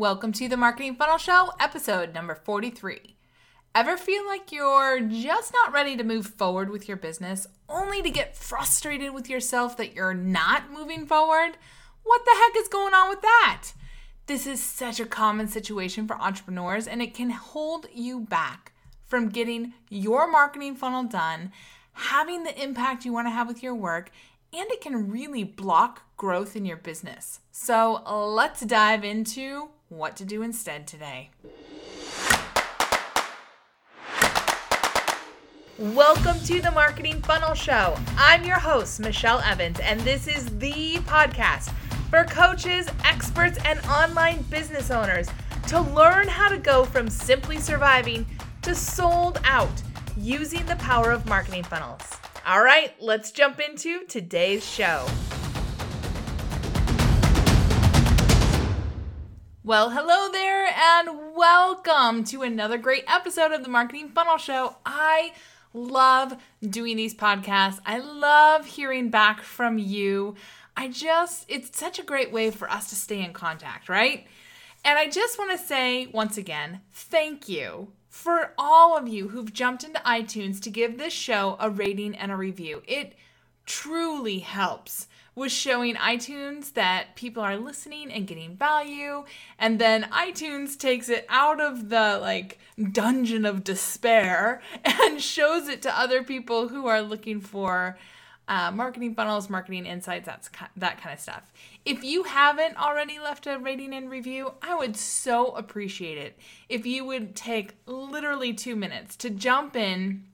Welcome to the Marketing Funnel Show, episode number 43. Ever feel like you're just not ready to move forward with your business, only to get frustrated with yourself that you're not moving forward? What the heck is going on with that? This is such a common situation for entrepreneurs, and it can hold you back from getting your marketing funnel done, having the impact you want to have with your work, and it can really block growth in your business. So let's dive into what to do instead today. Welcome to the Marketing Funnel Show. I'm your host, Michelle Evans, and this is the podcast for coaches, experts, and online business owners to learn how to go from simply surviving to sold out using the power of marketing funnels. All right, let's jump into today's show. Well, hello there, and welcome to another great episode of the Marketing Funnel Show. I love doing these podcasts. I love hearing back from you. I just, it's such a great way for us to stay in contact, right? And I just want to say once again, thank you for all of you who've jumped into iTunes to give this show a rating and a review. It truly helps was showing iTunes that people are listening and getting value. And then iTunes takes it out of the like dungeon of despair and shows it to other people who are looking for uh, marketing funnels, marketing insights, that's that kind of stuff. If you haven't already left a rating and review, I would so appreciate it if you would take literally two minutes to jump in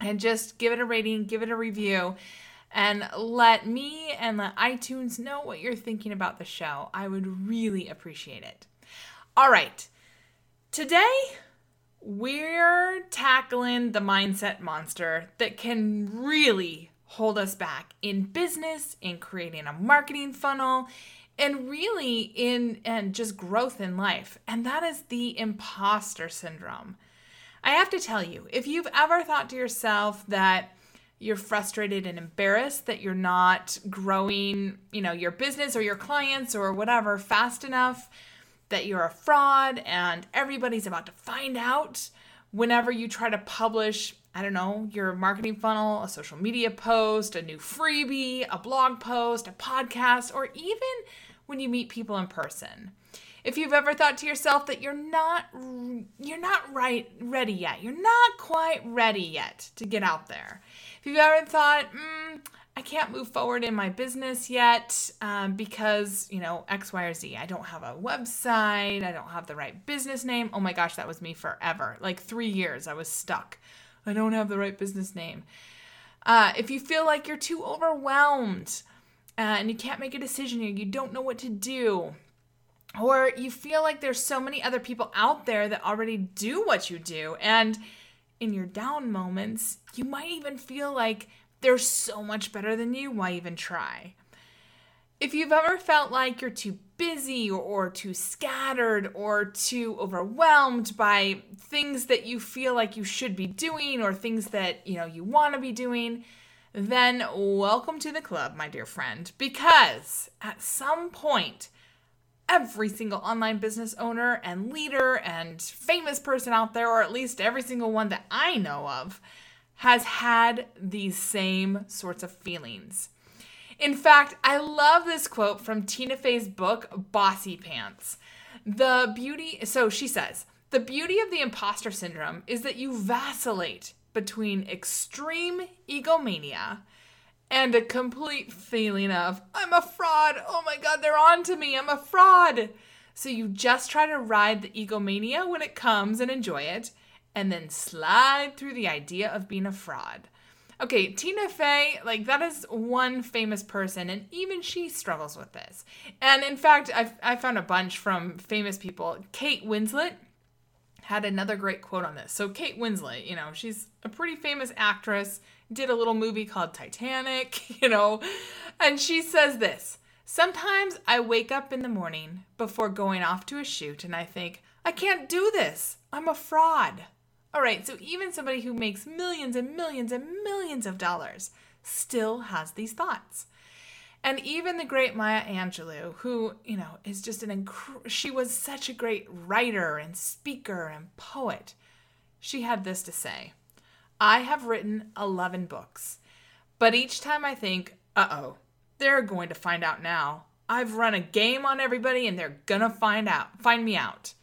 and just give it a rating, give it a review and let me and let iTunes know what you're thinking about the show. I would really appreciate it. All right. Today, we're tackling the mindset monster that can really hold us back in business, in creating a marketing funnel, and really in and just growth in life. And that is the imposter syndrome. I have to tell you, if you've ever thought to yourself that you're frustrated and embarrassed that you're not growing, you know, your business or your clients or whatever fast enough, that you're a fraud and everybody's about to find out whenever you try to publish, I don't know, your marketing funnel, a social media post, a new freebie, a blog post, a podcast, or even when you meet people in person. If you've ever thought to yourself that you're not you're not right ready yet. You're not quite ready yet to get out there if you've ever thought, mm, I can't move forward in my business yet um, because, you know, X, Y, or Z. I don't have a website. I don't have the right business name. Oh my gosh, that was me forever. Like three years, I was stuck. I don't have the right business name. Uh, if you feel like you're too overwhelmed uh, and you can't make a decision, you don't know what to do, or you feel like there's so many other people out there that already do what you do, and in your down moments, you might even feel like they're so much better than you. Why even try? If you've ever felt like you're too busy or, too scattered or too overwhelmed by things that you feel like you should be doing or things that you know you want to be doing, then welcome to the club, my dear friend, because at some point every single online business owner and leader and famous person out there, or at least every single one that I know of, has had these same sorts of feelings. In fact, I love this quote from Tina Fey's book, Bossy Pants. The beauty, so she says, the beauty of the imposter syndrome is that you vacillate between extreme egomania and a complete feeling of, I'm a fraud. Oh my God, they're on to me. I'm a fraud. So you just try to ride the egomania when it comes and enjoy it, and then slide through the idea of being a fraud. Okay, Tina Fey, like that is one famous person, and even she struggles with this. And in fact, I've, I found a bunch from famous people. Kate Winslet had another great quote on this. So, Kate Winslet, you know, she's a pretty famous actress did a little movie called Titanic, you know, and she says this Sometimes I wake up in the morning before going off to a shoot and I think, I can't do this. I'm a fraud. All right, so even somebody who makes millions and millions and millions of dollars still has these thoughts. And even the great Maya Angelou, who, you know, is just an inc- she was such a great writer and speaker and poet. She had this to say I have written 11 books, but each time I think, uh oh, they're going to find out now. I've run a game on everybody and they're gonna find out, find me out.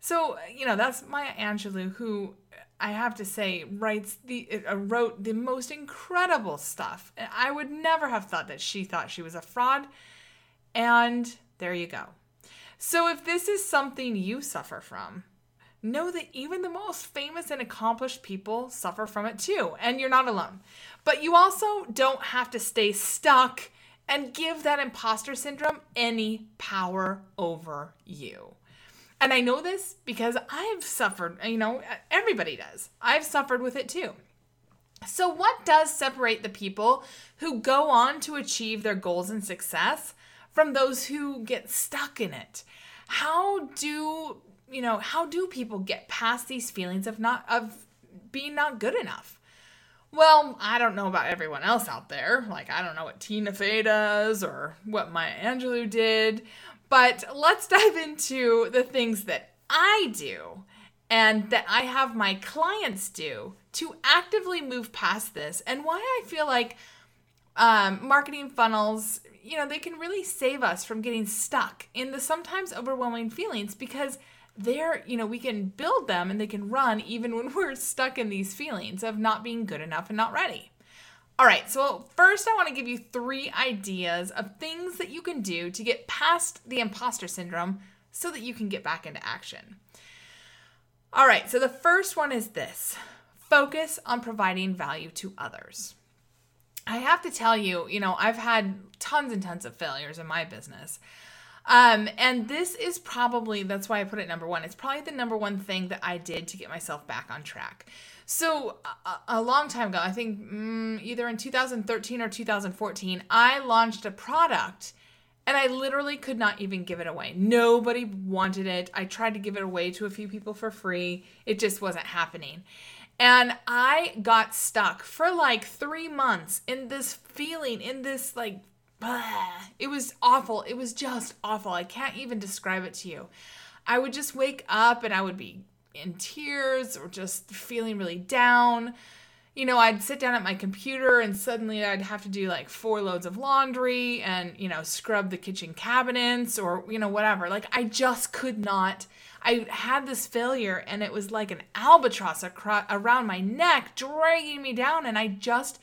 So, you know, that's Maya Angelou, who I have to say writes the uh, wrote the most incredible stuff. I would never have thought that she thought she was a fraud. And there you go. So if this is something you suffer from, know that even the most famous and accomplished people suffer from it too, and you're not alone. But you also don't have to stay stuck and give that imposter syndrome any power over you. And I know this because I've suffered, you know, everybody does. I've suffered with it too. So, what does separate the people who go on to achieve their goals and success from those who get stuck in it? How do, you know, how do people get past these feelings of not of being not good enough? Well, I don't know about everyone else out there. Like, I don't know what Tina Fey does or what Maya Angelou did, but let's dive into the things that I do and that I have my clients do to actively move past this and why I feel like um, marketing funnels, you know, they can really save us from getting stuck in the sometimes overwhelming feelings because they're, you know, we can build them and they can run even when we're stuck in these feelings of not being good enough and not ready. All right, so first I want to give you three ideas of things that you can do to get past the imposter syndrome so that you can get back into action. All right, so the first one is this focus on providing value to others. I have to tell you, you know, I've had tons and tons of failures in my business. Um, and this is probably, that's why I put it number one. It's probably the number one thing that I did to get myself back on track. So, a, a long time ago, I think mm, either in 2013 or 2014, I launched a product and I literally could not even give it away. Nobody wanted it. I tried to give it away to a few people for free, it just wasn't happening. And I got stuck for like three months in this feeling, in this like, it was awful. It was just awful. I can't even describe it to you. I would just wake up and I would be in tears or just feeling really down. You know, I'd sit down at my computer and suddenly I'd have to do like four loads of laundry and, you know, scrub the kitchen cabinets or, you know, whatever. Like, I just could not. I had this failure and it was like an albatross across, around my neck, dragging me down, and I just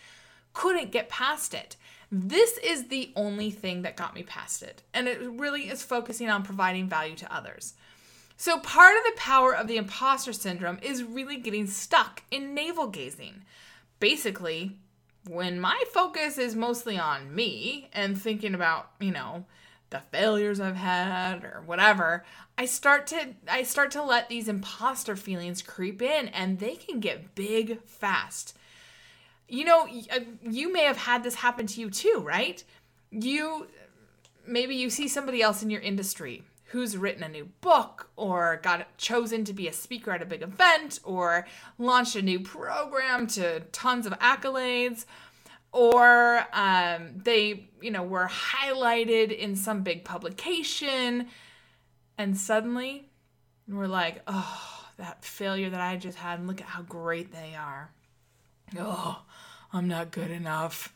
couldn't get past it. This is the only thing that got me past it. And it really is focusing on providing value to others. So, part of the power of the imposter syndrome is really getting stuck in navel gazing. Basically, when my focus is mostly on me and thinking about, you know, the failures I've had or whatever, I start to I start to let these imposter feelings creep in and they can get big fast. You know, uh, you may have had this happen to you too, right? You maybe you see somebody else in your industry who's written a new book or got chosen to be a speaker at a big event or launched a new program to tons of accolades or um, they you know were highlighted in some big publication and suddenly we're like oh that failure that i just had and look at how great they are. Oh i'm not good enough.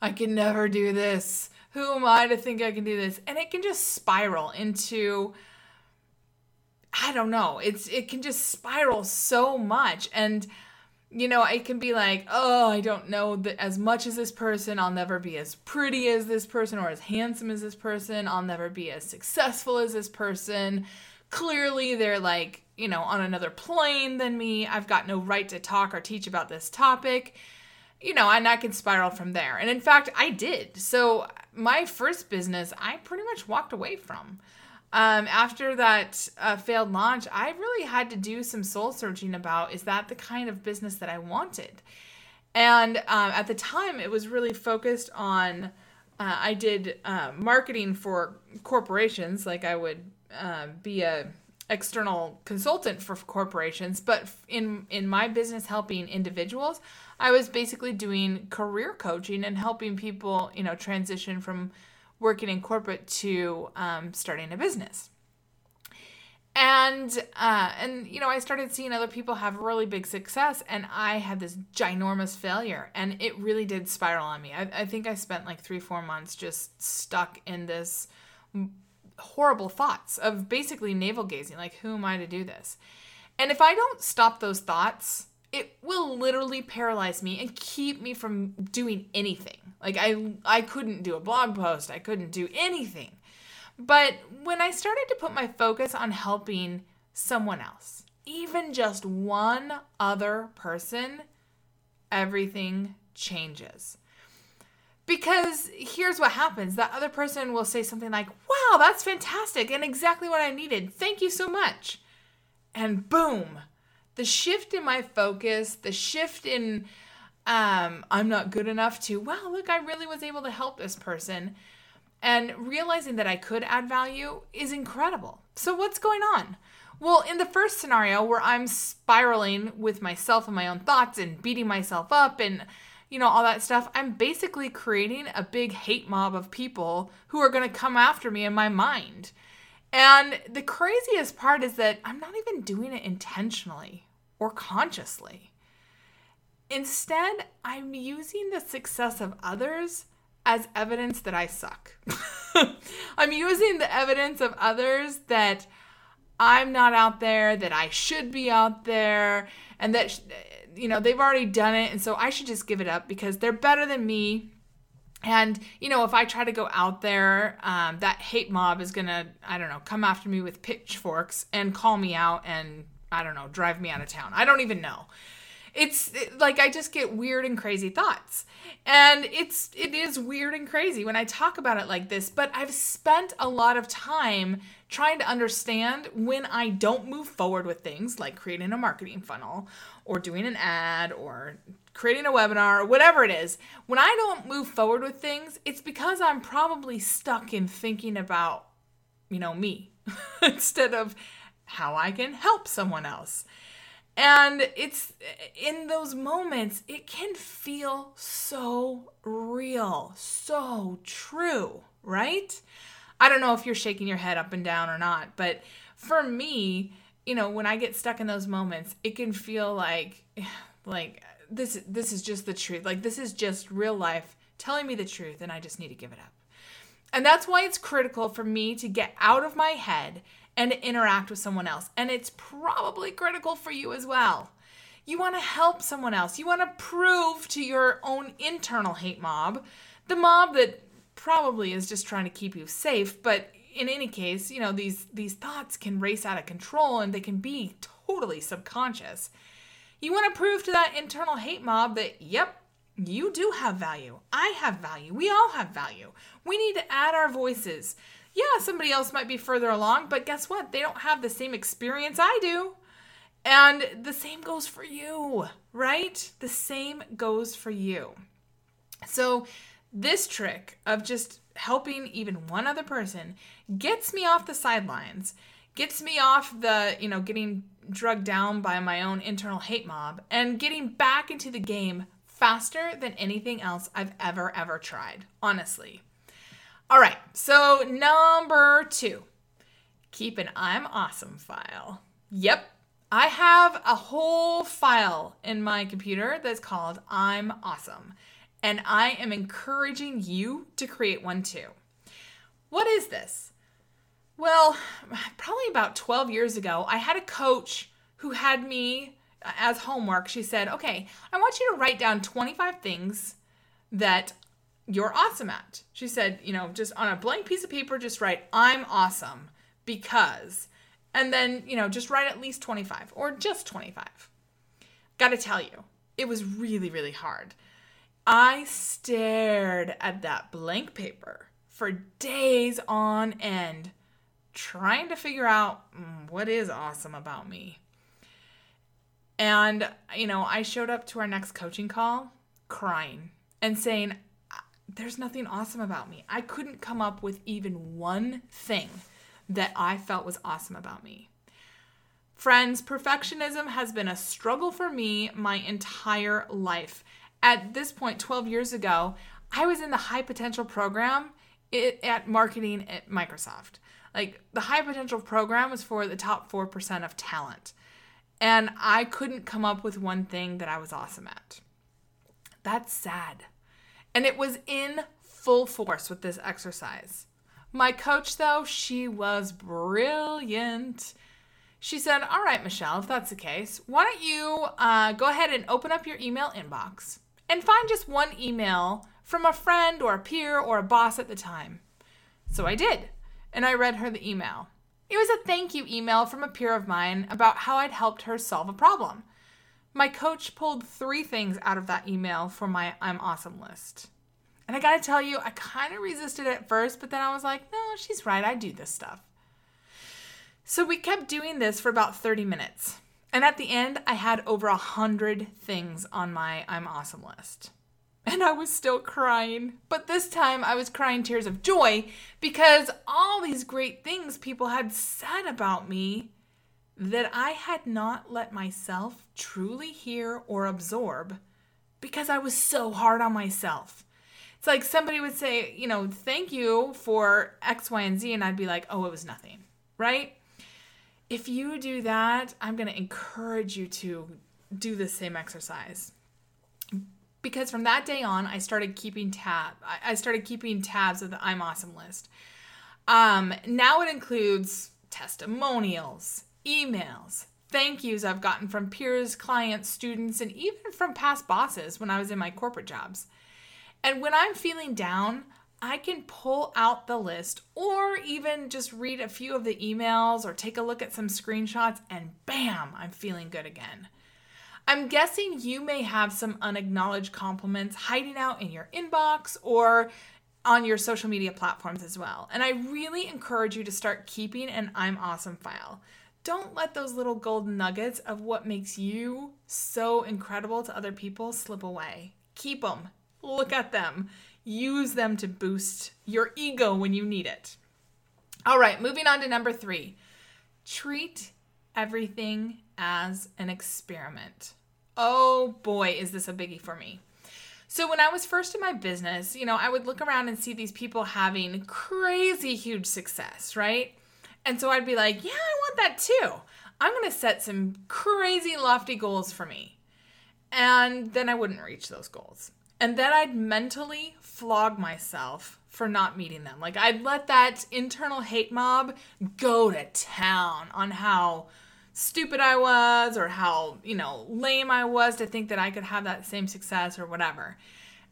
I can never do this who am I to think I can do this? And it can just spiral into I don't know. It's it can just spiral so much and you know, it can be like, "Oh, I don't know that as much as this person, I'll never be as pretty as this person or as handsome as this person. I'll never be as successful as this person." Clearly, they're like, you know, on another plane than me. I've got no right to talk or teach about this topic you know, and I can spiral from there. And in fact, I did. So my first business, I pretty much walked away from. Um, after that uh, failed launch, I really had to do some soul searching about is that the kind of business that I wanted? And um, at the time, it was really focused on. Uh, I did uh, marketing for corporations, like I would uh, be a external consultant for corporations, but in in my business helping individuals, I was basically doing career coaching and helping people, you know, transition from working in corporate to um, starting a business. And uh, and you know, I started seeing other people have really big success, and I had this ginormous failure, and it really did spiral on me. I, I think I spent like three, four months just stuck in this horrible thoughts of basically navel gazing, like, who am I to do this? And if I don't stop those thoughts, it will literally paralyze me and keep me from doing anything. Like I I couldn't do a blog post, I couldn't do anything. But when I started to put my focus on helping someone else, even just one other person, everything changes. Because here's what happens that other person will say something like, Wow, that's fantastic and exactly what I needed. Thank you so much. And boom, the shift in my focus, the shift in um, I'm not good enough to, wow, look, I really was able to help this person and realizing that I could add value is incredible. So, what's going on? Well, in the first scenario where I'm spiraling with myself and my own thoughts and beating myself up and you know, all that stuff, I'm basically creating a big hate mob of people who are going to come after me in my mind. And the craziest part is that I'm not even doing it intentionally or consciously. Instead, I'm using the success of others as evidence that I suck. I'm using the evidence of others that I'm not out there, that I should be out there, and that, you know, they've already done it. And so I should just give it up because they're better than me. And, you know, if I try to go out there, um, that hate mob is going to, I don't know, come after me with pitchforks and call me out and, I don't know, drive me out of town. I don't even know it's like I just get weird and crazy thoughts. And it's it is weird and crazy when I talk about it like this, but I've spent a lot of time trying to understand when I don't move forward with things like creating a marketing funnel or doing an ad or creating a webinar or whatever it is. When I don't move forward with things, it's because I'm probably stuck in thinking about, you know, me instead of how I can help someone else. And it's in those moments, it can feel so real, so true, right? I don't know if you're shaking your head up and down or not, but for me, you know, when I get stuck in those moments, it can feel like like this this is just the truth. Like this is just real life telling me the truth and I just need to give it up. And that's why it's critical for me to get out of my head and interact with someone else. And it's probably critical for you as well. You want to help someone else. You want to prove to your own internal hate mob, the mob that probably is just trying to keep you safe, but in any case, you know, these these thoughts can race out of control and they can be totally subconscious. You want to prove to that internal hate mob that yep, you do have value. I have value. We all have value. We need to add our voices yeah, somebody else might be further along, but guess what? They don't have the same experience I do. And the same goes for you, right? The same goes for you. So, this trick of just helping even one other person gets me off the sidelines, gets me off the, you know, getting drugged down by my own internal hate mob, and getting back into the game faster than anything else I've ever, ever tried, honestly. All right, so number two, keep an I'm awesome file. Yep, I have a whole file in my computer that's called I'm awesome, and I am encouraging you to create one too. What is this? Well, probably about 12 years ago, I had a coach who had me as homework. She said, Okay, I want you to write down 25 things that you're awesome at. She said, you know, just on a blank piece of paper, just write, I'm awesome because, and then, you know, just write at least 25 or just 25. Gotta tell you, it was really, really hard. I stared at that blank paper for days on end, trying to figure out mm, what is awesome about me. And, you know, I showed up to our next coaching call crying and saying, there's nothing awesome about me. I couldn't come up with even one thing that I felt was awesome about me. Friends, perfectionism has been a struggle for me my entire life. At this point, 12 years ago, I was in the high potential program at marketing at Microsoft. Like the high potential program was for the top 4% of talent. And I couldn't come up with one thing that I was awesome at. That's sad. And it was in full force with this exercise. My coach, though, she was brilliant. She said, All right, Michelle, if that's the case, why don't you uh, go ahead and open up your email inbox and find just one email from a friend or a peer or a boss at the time. So I did, and I read her the email. It was a thank you email from a peer of mine about how I'd helped her solve a problem. My coach pulled three things out of that email for my I'm awesome list. And I gotta tell you, I kind of resisted at first, but then I was like, no, she's right, I do this stuff. So we kept doing this for about 30 minutes. And at the end, I had over a hundred things on my I'm awesome list. And I was still crying. But this time I was crying tears of joy because all these great things people had said about me that I had not let myself truly hear or absorb because I was so hard on myself. It's like somebody would say, you know, thank you for X, Y, and Z, and I'd be like, oh, it was nothing, right? If you do that, I'm to encourage you to do the same exercise because from that day on, I started keeping tab. I started keeping tabs of the I'm awesome list. Um, now it includes testimonials, emails, thank yous I've gotten from peers, clients, students, and even from past bosses when I was in my corporate jobs. And when I'm feeling down, I can pull out the list or even just read a few of the emails or take a look at some screenshots, and bam, I'm feeling good again. I'm guessing you may have some unacknowledged compliments hiding out in your inbox or on your social media platforms as well. And I really encourage you to start keeping an I'm awesome file. Don't let those little golden nuggets of what makes you so incredible to other people slip away. Keep them, look at them, use them to boost your ego when you need it. All right, moving on to number three treat everything as an experiment. Oh boy, is this a biggie for me. So, when I was first in my business, you know, I would look around and see these people having crazy huge success, right? And so I'd be like, yeah, I want that too. I'm going to set some crazy lofty goals for me. And then I wouldn't reach those goals. And then I'd mentally flog myself for not meeting them. Like I'd let that internal hate mob go to town on how stupid I was or how, you know, lame I was to think that I could have that same success or whatever.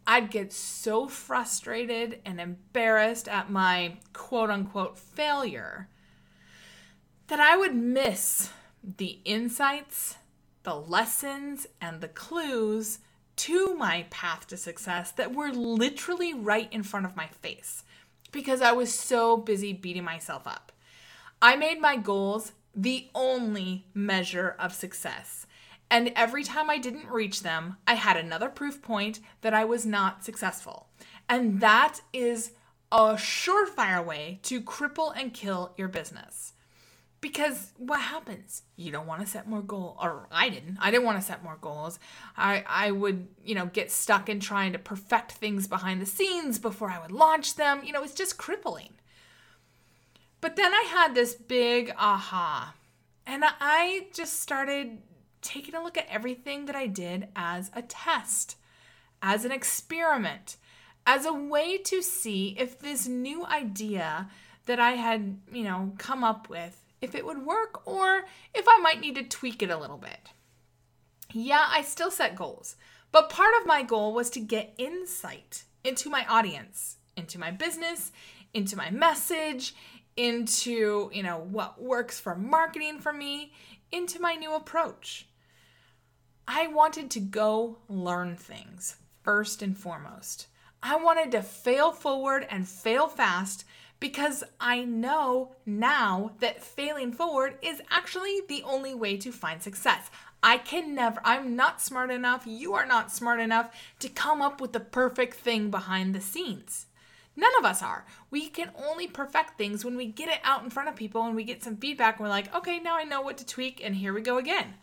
I'd get so frustrated and embarrassed at my quote unquote failure that I would miss the insights, the lessons, and the clues to my path to success that were literally right in front of my face because I was so busy beating myself up. I made my goals the only measure of success. And every time I didn't reach them, I had another proof point that I was not successful. And that is a surefire way to cripple and kill your business. Because what happens? You don't want to set more goals, or I didn't. I didn't want to set more goals. I I would, you know, get stuck in trying to perfect things behind the scenes before I would launch them. You know, it's just crippling. But then I had this big aha, and I just started taking a look at everything that I did as a test, as an experiment, as a way to see if this new idea that I had, you know, come up with, if it would work or if I might need to tweak it a little bit. Yeah, I still set goals, but part of my goal was to get insight into my audience, into my business, into my message, into, you know, what works for marketing for me, into my new approach. I wanted to go learn things first and foremost. I wanted to fail forward and fail fast because I know now that failing forward is actually the only way to find success. I can never, I'm not smart enough, you are not smart enough to come up with the perfect thing behind the scenes. None of us are. We can only perfect things when we get it out in front of people and we get some feedback and we're like, okay, now I know what to tweak and here we go again.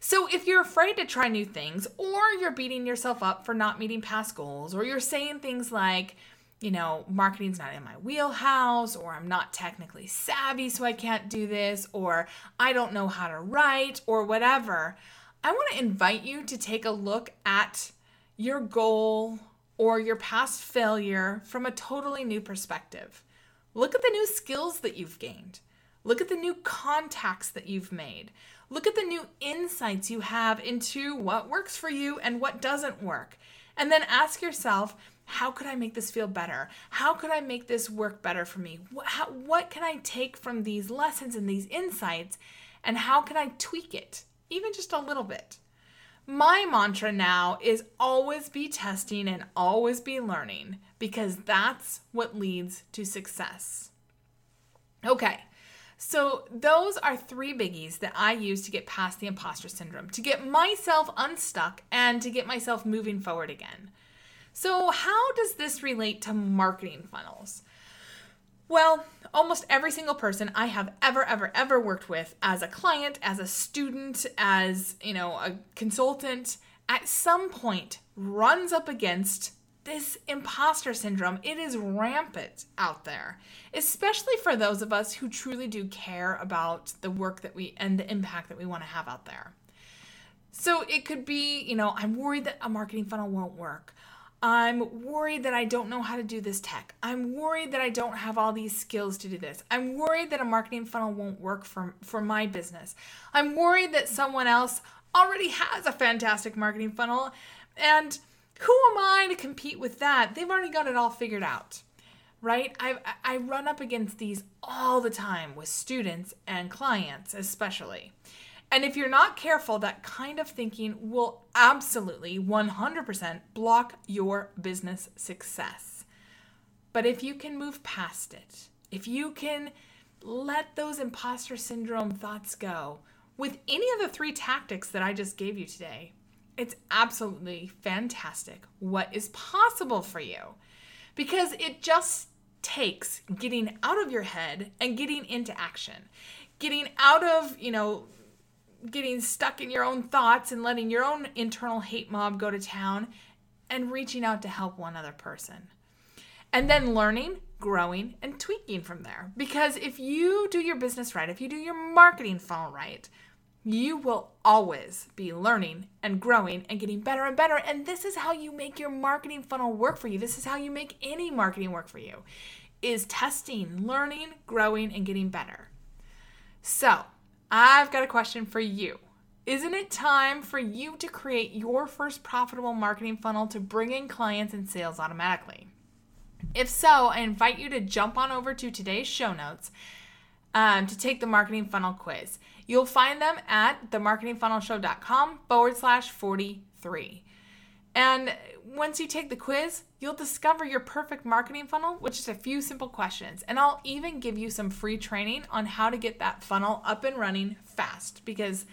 So if you're afraid to try new things or you're beating yourself up for not meeting past goals or you're saying things like, you know, marketing's not in my wheelhouse, or I'm not technically savvy, so I can't do this, or I don't know how to write, or whatever, I want to invite you to take a look at your goal or your past failure from a totally new perspective. Look at the new skills that you've gained. Look at the new contacts that you've made. Look at the new insights you have into what works for you and what doesn't work. And then ask yourself, how could I make this feel better? How could I make this work better for me? What, how, what can I take from these lessons and these insights? And how can I tweak it, even just a little bit? My mantra now is always be testing and always be learning because that's what leads to success. Okay, so those are three biggies that I use to get past the imposter syndrome, to get myself unstuck, and to get myself moving forward again. So, how does this relate to marketing funnels? Well, almost every single person I have ever, ever, ever worked with as a client, as a student, as, you know, a consultant, at some point runs up against this imposter syndrome. It is rampant out there, especially for those of us who truly do care about the work that we and the impact that we want to have out there. So it could be, you know, I'm worried that a marketing funnel won't work. I'm worried that I don't know how to do this tech. I'm worried that I don't have all these skills to do this. I'm worried that a marketing funnel won't work for, for my business. I'm worried that someone else already has a fantastic marketing funnel. And who am I to compete with that? They've already got it all figured out. Right? I, I run up against these all the time with students and clients, especially. And if you're not careful, that kind of thinking will absolutely 100% block your business success. But if you can move past it, if you can let those imposter syndrome thoughts go with any of the three tactics that I just gave you today, it's absolutely fantastic what is possible for you. Because it just takes getting out of your head and getting into action. Getting out of, you know, getting stuck in your own thoughts and letting your own internal hate mob go to town and reaching out to help one other person. And then learning, growing, and tweaking from there. Because if you do your business right, if you do your marketing funnel right, you will always be learning and growing and getting better and better. And this is how you make your marketing funnel work for you. This is how you make any marketing work for you is testing, learning, growing, and getting better. So, I've got a question for you. Isn't it time for you to create your first profitable marketing funnel to bring in clients and sales automatically? If so, I invite you to jump on over to today's show notes um, to take the marketing funnel quiz. You'll find them at themarketingfunnelshow.com forward slash 43. And once you take the quiz, you'll discover your perfect marketing funnel with just a few simple questions. And I'll even give you some free training on how to get that funnel up and running fast because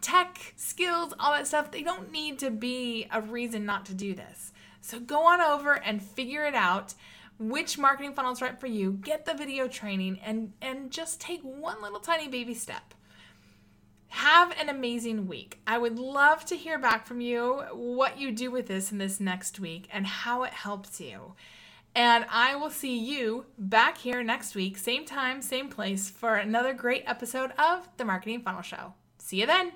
tech, skills, all that stuff, they don't need to be a reason not to do this. So go on over and figure it out which marketing funnel is right for you, get the video training and and just take one little tiny baby step. Have an amazing week. I would love to hear back from you what you do with this in this next week and how it helps you. And I will see you back here next week, same time, same place, for another great episode of The Marketing Funnel Show. See you then.